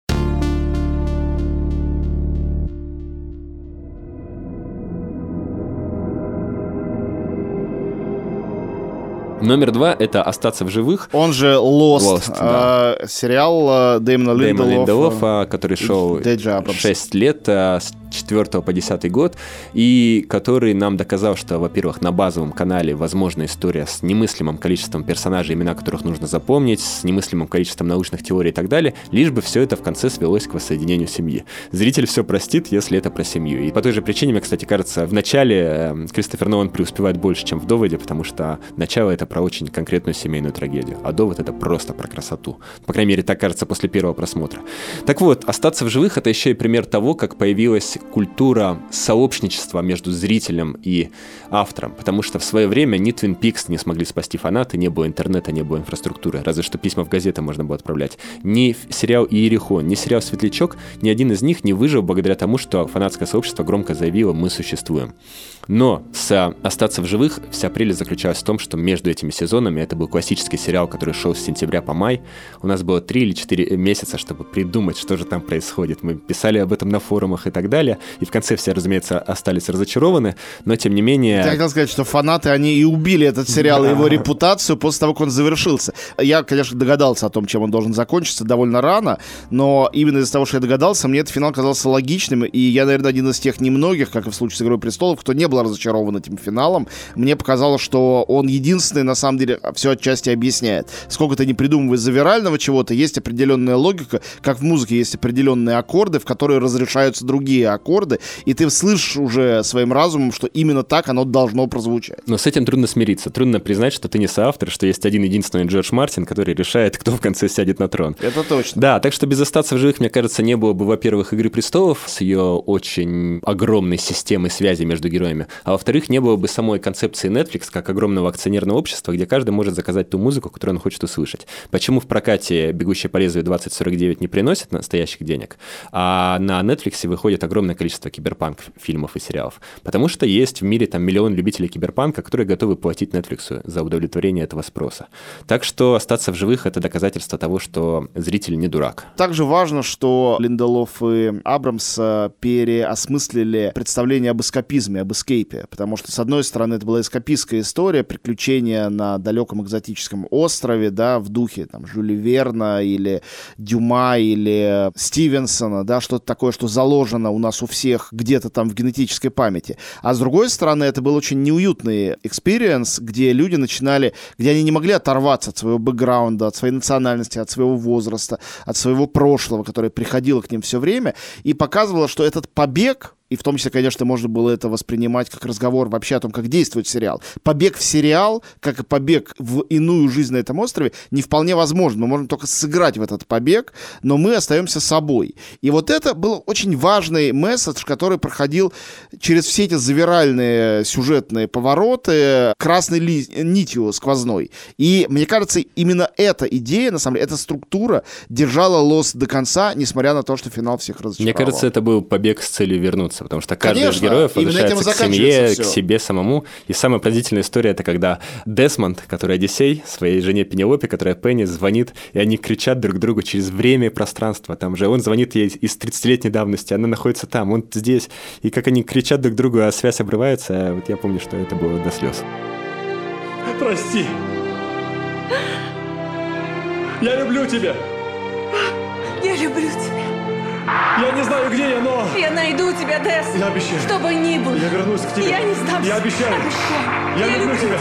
Speaker 2: Номер два — это «Остаться в живых».
Speaker 1: Он же Lost,
Speaker 2: Lost, да.
Speaker 1: э, сериал э, Дэймона. Линдолофа,
Speaker 2: который шел
Speaker 1: Дэй Джей Абрамс.
Speaker 2: 6 лет, э, 4 по 10 год, и который нам доказал, что, во-первых, на базовом канале возможна история с немыслимым количеством персонажей, имена которых нужно запомнить, с немыслимым количеством научных теорий и так далее, лишь бы все это в конце свелось к воссоединению семьи. Зритель все простит, если это про семью. И по той же причине, мне, кстати, кажется, в начале э, Кристофер Нолан преуспевает больше, чем в «Доводе», потому что начало — это про очень конкретную семейную трагедию, а «Довод» — это просто про красоту. По крайней мере, так кажется после первого просмотра. Так вот, «Остаться в живых» — это еще и пример того, как появилась культура сообщничества между зрителем и автором, потому что в свое время ни Twin Peaks не смогли спасти фанаты, не было интернета, не было инфраструктуры, разве что письма в газеты можно было отправлять. Ни сериал «Иерихон», ни сериал «Светлячок», ни один из них не выжил благодаря тому, что фанатское сообщество громко заявило «мы существуем». Но с «Остаться в живых» вся прелесть заключалась в том, что между этими сезонами, это был классический сериал, который шел с сентября по май, у нас было 3 или 4 месяца, чтобы придумать, что же там происходит. Мы писали об этом на форумах и так далее, и в конце все, разумеется, остались разочарованы, но тем не менее...
Speaker 1: Я хотел сказать, что фанаты, они и убили этот сериал, и его репутацию после того, как он завершился. Я, конечно, догадался о том, чем он должен закончиться довольно рано, но именно из-за того, что я догадался, мне этот финал казался логичным, и я, наверное, один из тех немногих, как и в случае с «Игрой престолов», кто не был разочарован этим финалом. Мне показалось, что он единственный, на самом деле, все отчасти объясняет. Сколько ты не придумываешь завирального чего-то, есть определенная логика, как в музыке есть определенные аккорды, в которые разрешаются другие аккорды, и ты слышишь уже своим разумом, что именно так оно должно прозвучать.
Speaker 2: Но с этим трудно смириться. Трудно признать, что ты не соавтор, что есть один единственный Джордж Мартин, который решает, кто в конце сядет на трон.
Speaker 1: Это точно.
Speaker 2: Да, так что без остаться в живых, мне кажется, не было бы, во-первых, «Игры престолов» с ее очень огромной системой связи между героями, а во-вторых, не было бы самой концепции Netflix как огромного акционерного общества, где каждый может заказать ту музыку, которую он хочет услышать. Почему в прокате «Бегущая по лезвию 2049» не приносит настоящих денег, а на Netflix выходит огромное количество киберпанк фильмов и сериалов? Потому что есть в мире там миллион любителей киберпанка, которые готовы платить Netflix за удовлетворение этого спроса. Так что остаться в живых — это доказательство того, что зритель не дурак.
Speaker 1: Также важно, что Линделов и Абрамс э, переосмыслили представление об эскапизме, об эскейпе, потому что, с одной стороны, это была эскапистская история, приключения на далеком экзотическом острове, да, в духе там Жюли Верна или Дюма или Стивенсона, да, что-то такое, что заложено у нас у всех где-то там в генетической памяти. А с другой стороны, это был очень неуютный experience, где люди начинали, где они не могли оторваться от своего бэкграунда, от своей национальности, от своего возраста, от своего прошлого, которое приходило к ним все время, и показывало, что этот побег и в том числе, конечно, можно было это воспринимать как разговор вообще о том, как действует сериал. Побег в сериал, как и побег в иную жизнь на этом острове, не вполне возможно. Мы можем только сыграть в этот побег, но мы остаемся собой. И вот это был очень важный месседж, который проходил через все эти завиральные сюжетные повороты красной ли... нитью сквозной. И мне кажется, именно эта идея, на самом деле, эта структура держала Лос до конца, несмотря на то, что финал всех разочаровал.
Speaker 2: Мне кажется, это был побег с целью вернуться меняется, потому что каждый Конечно, из героев возвращается к семье, все. к себе самому. И самая поразительная история это когда Десмонд, который Одиссей, своей жене Пенелопе, которая Пенни, звонит, и они кричат друг другу через время и пространство. Там же он звонит ей из 30-летней давности, она находится там, он здесь. И как они кричат друг другу, а связь обрывается, а вот я помню, что это было до слез.
Speaker 4: Прости. Я люблю тебя.
Speaker 5: Я люблю тебя.
Speaker 4: Я не знаю, где я, но...
Speaker 5: Я найду тебя, Десс.
Speaker 4: Я обещаю.
Speaker 5: Что бы ни было.
Speaker 4: Я вернусь к тебе.
Speaker 5: Я не сдамся.
Speaker 4: Я обещаю.
Speaker 5: Обещаю.
Speaker 4: Я, я люблю, люблю тебя.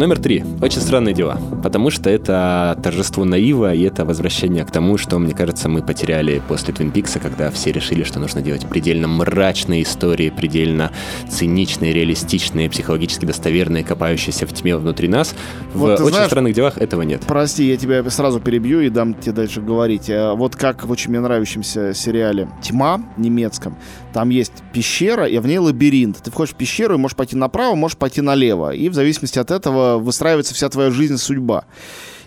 Speaker 2: Номер три. Очень странные дела. Потому что это торжество наива, и это возвращение к тому, что, мне кажется, мы потеряли после Твин Пикса, когда все решили, что нужно делать предельно мрачные истории, предельно циничные, реалистичные, психологически достоверные, копающиеся в тьме внутри нас. Вот, в очень знаешь, странных делах этого нет.
Speaker 1: Прости, я тебя сразу перебью и дам тебе дальше говорить. Э, вот как в очень мне нравящемся сериале «Тьма» немецком, там есть пещера, и в ней лабиринт. Ты входишь в пещеру и можешь пойти направо, можешь пойти налево. И в зависимости от этого выстраивается вся твоя жизнь, судьба.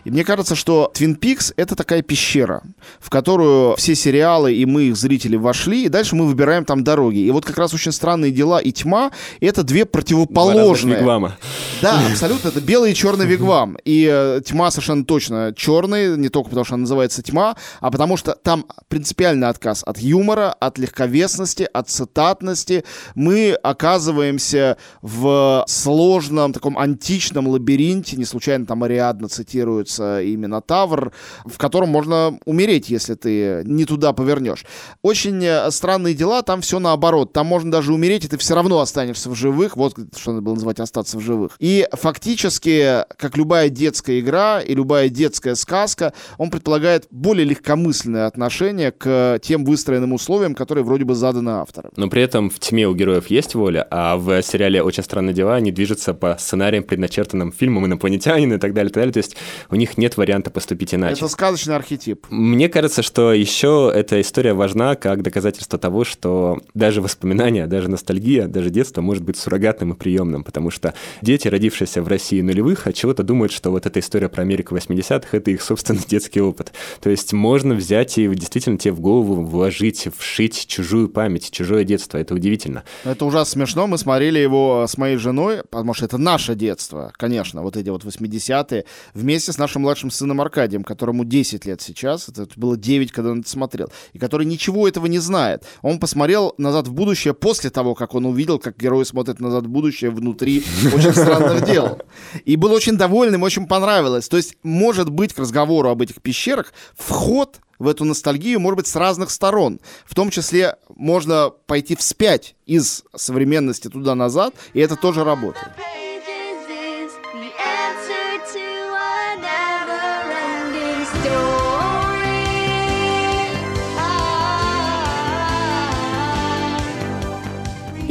Speaker 1: И мне кажется, что Twin Peaks — это такая пещера, в которую все сериалы и мы, их зрители, вошли, и дальше мы выбираем там дороги. И вот как раз «Очень странные дела» и «Тьма» — это две противоположные.
Speaker 2: вигвама.
Speaker 1: Да, абсолютно. Это белый и черный вигвам. И э, «Тьма» совершенно точно черный, не только потому, что она называется «Тьма», а потому что там принципиальный отказ от юмора, от легковесности, от цитатности. Мы оказываемся в сложном таком античном лабиринте, не случайно там Ариадна цитируется появится и Минотавр, в котором можно умереть, если ты не туда повернешь. Очень э, странные дела, там все наоборот. Там можно даже умереть, и ты все равно останешься в живых. Вот что надо было называть остаться в живых. И фактически, как любая детская игра и любая детская сказка, он предполагает более легкомысленное отношение к тем выстроенным условиям, которые вроде бы заданы автором.
Speaker 2: Но при этом в тьме у героев есть воля, а в сериале «Очень странные дела» они движутся по сценариям, предначертанным фильмом «Инопланетянин» и так далее, и так далее. То есть у них нет варианта поступить иначе.
Speaker 1: Это сказочный архетип.
Speaker 2: Мне кажется, что еще эта история важна как доказательство того, что даже воспоминания, даже ностальгия, даже детство может быть суррогатным и приемным, потому что дети, родившиеся в России нулевых, от чего-то думают, что вот эта история про Америку 80-х — это их собственный детский опыт. То есть можно взять и действительно тебе в голову вложить, вшить чужую память, чужое детство. Это удивительно.
Speaker 1: Это ужасно смешно. Мы смотрели его с моей женой, потому что это наше детство, конечно, вот эти вот 80-е, вместе с нашим младшим сыном Аркадием, которому 10 лет сейчас, это было 9, когда он это смотрел, и который ничего этого не знает. Он посмотрел «Назад в будущее» после того, как он увидел, как герои смотрят «Назад в будущее» внутри очень странных дел. И был очень довольным, очень понравилось. То есть, может быть, к разговору об этих пещерах вход в эту ностальгию может быть с разных сторон. В том числе можно пойти вспять из современности туда-назад, и это тоже работает.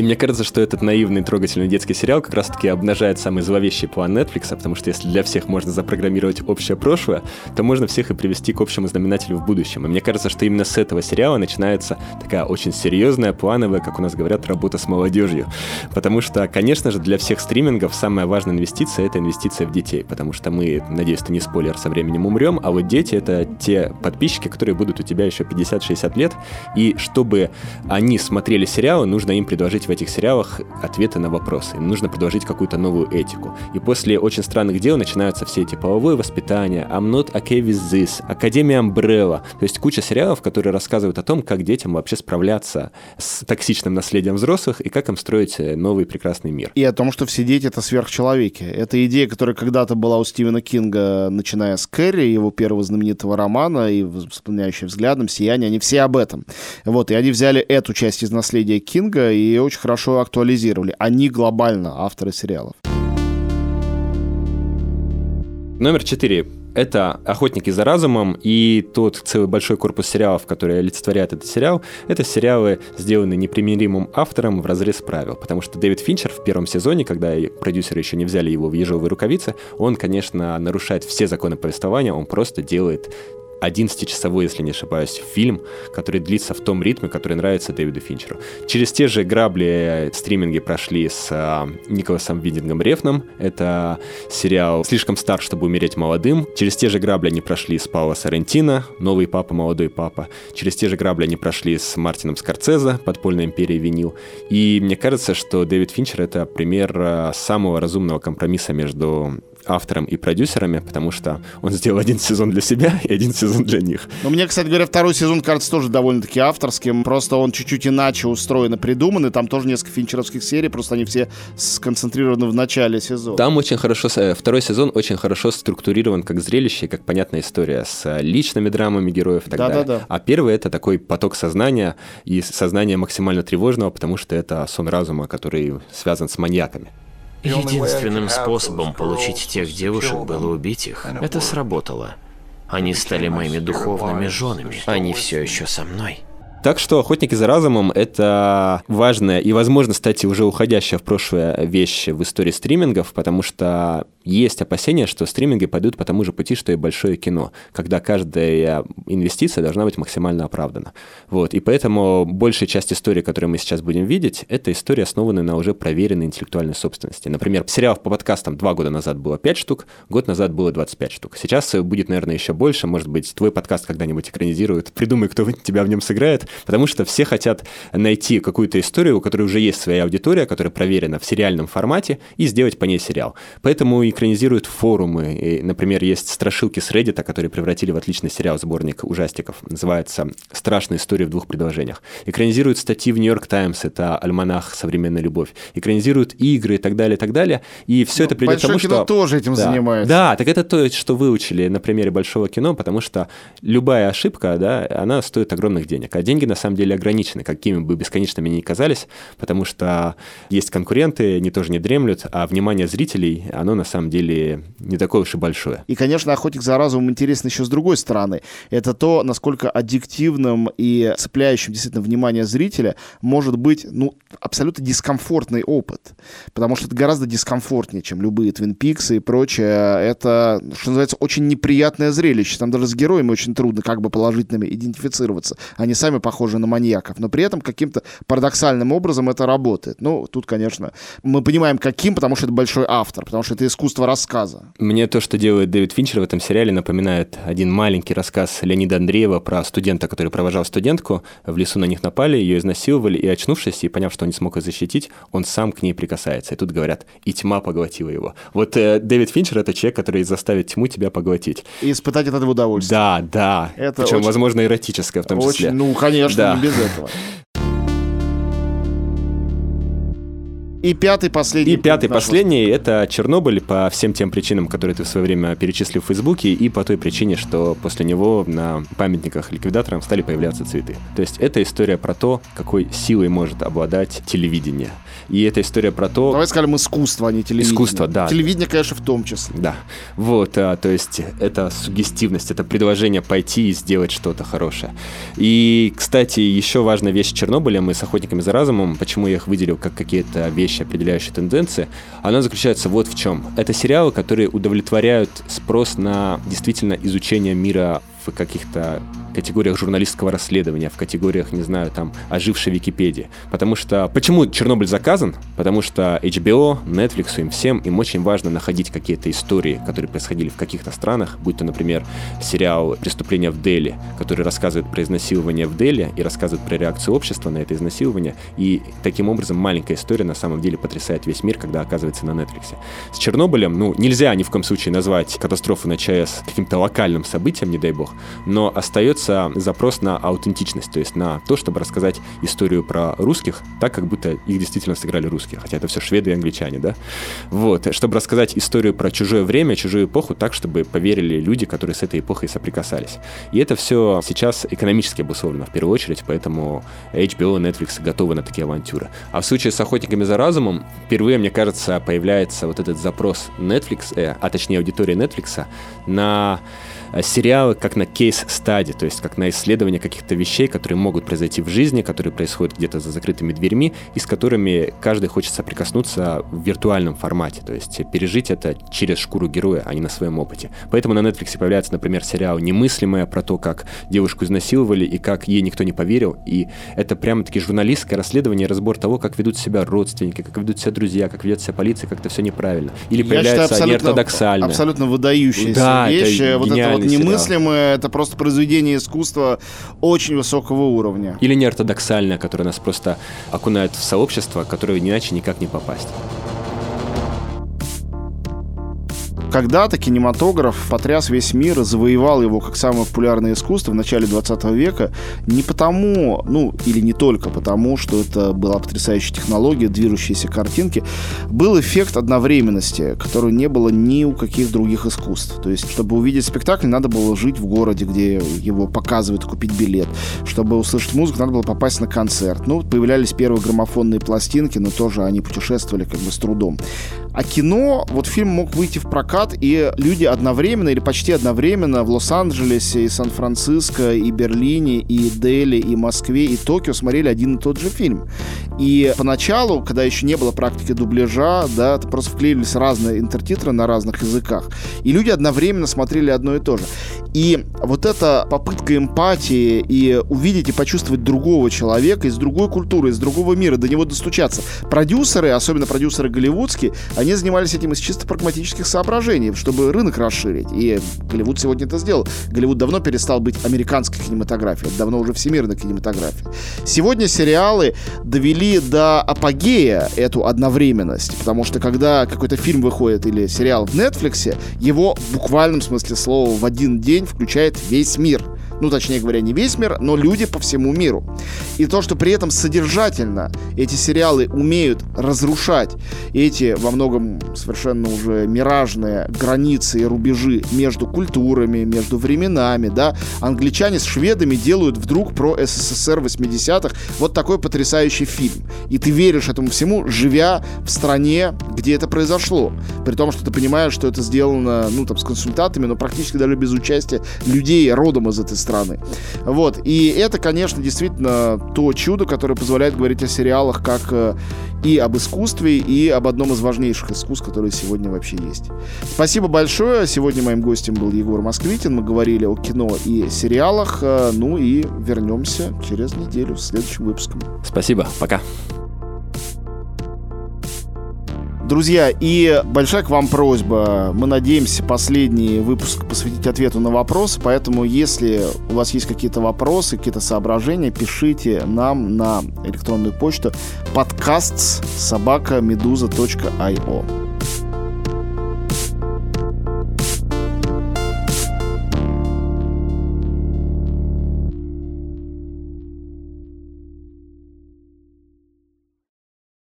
Speaker 2: И мне кажется, что этот наивный, трогательный детский сериал как раз-таки обнажает самый зловещий план Netflix, потому что если для всех можно запрограммировать общее прошлое, то можно всех и привести к общему знаменателю в будущем. И мне кажется, что именно с этого сериала начинается такая очень серьезная, плановая, как у нас говорят, работа с молодежью. Потому что, конечно же, для всех стримингов самая важная инвестиция — это инвестиция в детей, потому что мы, надеюсь, это не спойлер, со временем умрем, а вот дети — это те подписчики, которые будут у тебя еще 50-60 лет, и чтобы они смотрели сериалы, нужно им предложить этих сериалах ответы на вопросы. Им нужно предложить какую-то новую этику. И после «Очень странных дел» начинаются все эти половое воспитание, I'm not okay with this, Академия Umbrella. То есть куча сериалов, которые рассказывают о том, как детям вообще справляться с токсичным наследием взрослых и как им строить э, новый прекрасный мир.
Speaker 1: И о том, что все дети — это сверхчеловеки. Это идея, которая когда-то была у Стивена Кинга, начиная с Кэрри, его первого знаменитого романа, и «Воспоминающий взглядом», «Сияние», они все об этом. Вот, и они взяли эту часть из наследия Кинга и очень хорошо актуализировали. Они глобально авторы сериалов.
Speaker 2: Номер четыре. Это «Охотники за разумом» и тот целый большой корпус сериалов, который олицетворяет этот сериал, это сериалы, сделанные непримиримым автором в разрез правил. Потому что Дэвид Финчер в первом сезоне, когда продюсеры еще не взяли его в ежовые рукавицы, он, конечно, нарушает все законы повествования, он просто делает 11-часовой, если не ошибаюсь, фильм, который длится в том ритме, который нравится Дэвиду Финчеру. Через те же грабли стриминги прошли с а, Николасом Виндингом Рефном. Это сериал «Слишком стар, чтобы умереть молодым». Через те же грабли они прошли с Пауло Соррентино, «Новый папа, молодой папа». Через те же грабли они прошли с Мартином Скорцеза, «Подпольная империя винил». И мне кажется, что Дэвид Финчер — это пример а, самого разумного компромисса между автором и продюсерами, потому что он сделал один сезон для себя и один сезон для них.
Speaker 1: Но мне, кстати говоря, второй сезон кажется тоже довольно-таки авторским. Просто он чуть-чуть иначе устроен и придуман, и там тоже несколько финчеровских серий, просто они все сконцентрированы в начале сезона.
Speaker 2: Там очень хорошо, э, второй сезон очень хорошо структурирован как зрелище, как понятная история с э, личными драмами героев и так далее.
Speaker 1: Да-да-да.
Speaker 2: А первый это такой поток сознания и сознание максимально тревожного, потому что это сон разума, который связан с маньяками.
Speaker 6: Единственным способом получить тех девушек было убить их. Это сработало. Они стали моими духовными женами. Они все еще со мной.
Speaker 2: Так что «Охотники за разумом» — это важная и, возможно, кстати, уже уходящая в прошлое вещь в истории стримингов, потому что есть опасения, что стриминги пойдут по тому же пути, что и большое кино, когда каждая инвестиция должна быть максимально оправдана. Вот. И поэтому большая часть истории, которую мы сейчас будем видеть, это история, основанная на уже проверенной интеллектуальной собственности. Например, сериалов по подкастам два года назад было 5 штук, год назад было 25 штук. Сейчас будет, наверное, еще больше. Может быть, твой подкаст когда-нибудь экранизируют. Придумай, кто тебя в нем сыграет. Потому что все хотят найти какую-то историю, у которой уже есть своя аудитория, которая проверена в сериальном формате, и сделать по ней сериал. Поэтому и экранизируют форумы. И, например, есть страшилки с Reddit, которые превратили в отличный сериал, сборник ужастиков. Называется «Страшная история в двух предложениях». Экранизируют статьи в Нью-Йорк Таймс, это альманах «Современная любовь». Экранизируют игры и так далее, и так далее. И все это придет к тому,
Speaker 1: кино
Speaker 2: что...
Speaker 1: тоже этим
Speaker 2: Да.
Speaker 1: занимается.
Speaker 2: Да, так это то, что выучили на примере большого кино, потому что любая ошибка, да, она стоит огромных денег. А деньги на самом деле ограничены, какими бы бесконечными ни казались, потому что есть конкуренты, они тоже не дремлют, а внимание зрителей, оно на самом деле не такое уж и большое.
Speaker 1: И, конечно, «Охотник за разумом» интересен еще с другой стороны. Это то, насколько аддиктивным и цепляющим действительно внимание зрителя может быть, ну, абсолютно дискомфортный опыт. Потому что это гораздо дискомфортнее, чем любые Твин Пиксы и прочее. Это, что называется, очень неприятное зрелище. Там даже с героями очень трудно как бы положительными идентифицироваться. Они сами похожи на маньяков. Но при этом каким-то парадоксальным образом это работает. Ну, тут, конечно, мы понимаем, каким, потому что это большой автор, потому что это искусство рассказа.
Speaker 2: Мне то, что делает Дэвид Финчер в этом сериале, напоминает один маленький рассказ Леонида Андреева про студента, который провожал студентку. В лесу на них напали, ее изнасиловали, и очнувшись, и поняв, что он не смог ее защитить, он сам к ней прикасается. И тут говорят, и тьма поглотила его. Вот э, Дэвид Финчер — это человек, который заставит тьму тебя поглотить.
Speaker 1: И испытать от этого удовольствие.
Speaker 2: Да, да.
Speaker 1: Это
Speaker 2: Причем,
Speaker 1: очень-
Speaker 2: возможно, эротическое в том числе.
Speaker 1: Очень, ну, конечно,
Speaker 2: Да.
Speaker 1: не без этого. И пятый, последний.
Speaker 2: И пятый, последний, это Чернобыль по всем тем причинам, которые ты в свое время перечислил в Фейсбуке, и по той причине, что после него на памятниках ликвидаторам стали появляться цветы. То есть это история про то, какой силой может обладать телевидение. И это история про то...
Speaker 1: Давай скажем искусство, а не телевидение.
Speaker 2: Искусство, да.
Speaker 1: Телевидение, конечно, в том числе.
Speaker 2: Да, вот, а, то есть это сугестивность, это предложение пойти и сделать что-то хорошее. И, кстати, еще важная вещь Чернобыля, мы с «Охотниками за разумом», почему я их выделил как какие-то вещи, определяющие тенденции, она заключается вот в чем. Это сериалы, которые удовлетворяют спрос на действительно изучение мира в каких-то категориях журналистского расследования, в категориях, не знаю, там, ожившей Википедии. Потому что... Почему Чернобыль заказан? Потому что HBO, Netflix, им всем, им очень важно находить какие-то истории, которые происходили в каких-то странах, будь то, например, сериал «Преступление в Дели», который рассказывает про изнасилование в Дели и рассказывает про реакцию общества на это изнасилование. И таким образом маленькая история на самом деле потрясает весь мир, когда оказывается на Netflix. С Чернобылем, ну, нельзя ни в коем случае назвать катастрофу на ЧАЭС каким-то локальным событием, не дай бог, но остается запрос на аутентичность, то есть на то, чтобы рассказать историю про русских так, как будто их действительно сыграли русские, хотя это все шведы и англичане, да? Вот, чтобы рассказать историю про чужое время, чужую эпоху так, чтобы поверили люди, которые с этой эпохой соприкасались. И это все сейчас экономически обусловлено в первую очередь, поэтому HBO, Netflix готовы на такие авантюры. А в случае с «Охотниками за разумом» впервые, мне кажется, появляется вот этот запрос Netflix, э, а точнее аудитории Netflix на э, сериалы как на кейс-стади, то есть как на исследование каких-то вещей, которые могут произойти в жизни, которые происходят где-то за закрытыми дверьми, и с которыми каждый хочет соприкоснуться в виртуальном формате, то есть пережить это через шкуру героя, а не на своем опыте. Поэтому на Netflix появляется, например, сериал «Немыслимое» про то, как девушку изнасиловали и как ей никто не поверил, и это прямо-таки журналистское расследование, разбор того, как ведут себя родственники, как ведут себя друзья, как ведет себя полиция, как это все неправильно. Или
Speaker 1: Я
Speaker 2: появляется
Speaker 1: считаю, абсолютно,
Speaker 2: неортодоксально.
Speaker 1: абсолютно выдающаяся
Speaker 2: Да, это
Speaker 1: вещь. вот это вот
Speaker 2: сериал.
Speaker 1: немыслимое, это просто произведение искусства очень высокого уровня.
Speaker 2: Или неортодоксальная, которая нас просто окунает в сообщество, которое иначе никак не попасть.
Speaker 1: Когда-то кинематограф потряс весь мир и завоевал его как самое популярное искусство в начале 20 века не потому, ну, или не только потому, что это была потрясающая технология, движущиеся картинки. Был эффект одновременности, который не было ни у каких других искусств. То есть, чтобы увидеть спектакль, надо было жить в городе, где его показывают, купить билет. Чтобы услышать музыку, надо было попасть на концерт. Ну, появлялись первые граммофонные пластинки, но тоже они путешествовали как бы с трудом. А кино, вот фильм мог выйти в прокат, и люди одновременно или почти одновременно в Лос-Анджелесе, и Сан-Франциско, и Берлине, и Дели, и Москве, и Токио смотрели один и тот же фильм. И поначалу, когда еще не было практики дубляжа, да, это просто вклеивались разные интертитры на разных языках, и люди одновременно смотрели одно и то же. И вот эта попытка эмпатии и увидеть и почувствовать другого человека из другой культуры, из другого мира, до него достучаться. Продюсеры, особенно продюсеры голливудские, они занимались этим из чисто прагматических соображений, чтобы рынок расширить. И Голливуд сегодня это сделал. Голливуд давно перестал быть американской кинематографией, давно уже всемирная кинематография. Сегодня сериалы довели до апогея эту одновременность, потому что когда какой-то фильм выходит или сериал в Netflix, его в буквальном смысле слова в один день включает весь мир ну, точнее говоря, не весь мир, но люди по всему миру. И то, что при этом содержательно эти сериалы умеют разрушать эти во многом совершенно уже миражные границы и рубежи между культурами, между временами, да, англичане с шведами делают вдруг про СССР 80-х вот такой потрясающий фильм. И ты веришь этому всему, живя в стране, где это произошло. При том, что ты понимаешь, что это сделано, ну, там, с консультантами, но практически даже без участия людей родом из этой страны. Вот. И это, конечно, действительно то чудо, которое позволяет говорить о сериалах как э, и об искусстве, и об одном из важнейших искусств, которые сегодня вообще есть. Спасибо большое. Сегодня моим гостем был Егор Москвитин. Мы говорили о кино и сериалах. Э, ну и вернемся через неделю с следующим выпуском.
Speaker 2: Спасибо. Пока.
Speaker 1: Друзья, и большая к вам просьба. Мы надеемся последний выпуск посвятить ответу на вопросы, поэтому если у вас есть какие-то вопросы, какие-то соображения, пишите нам на электронную почту подкаст собака медуза.io.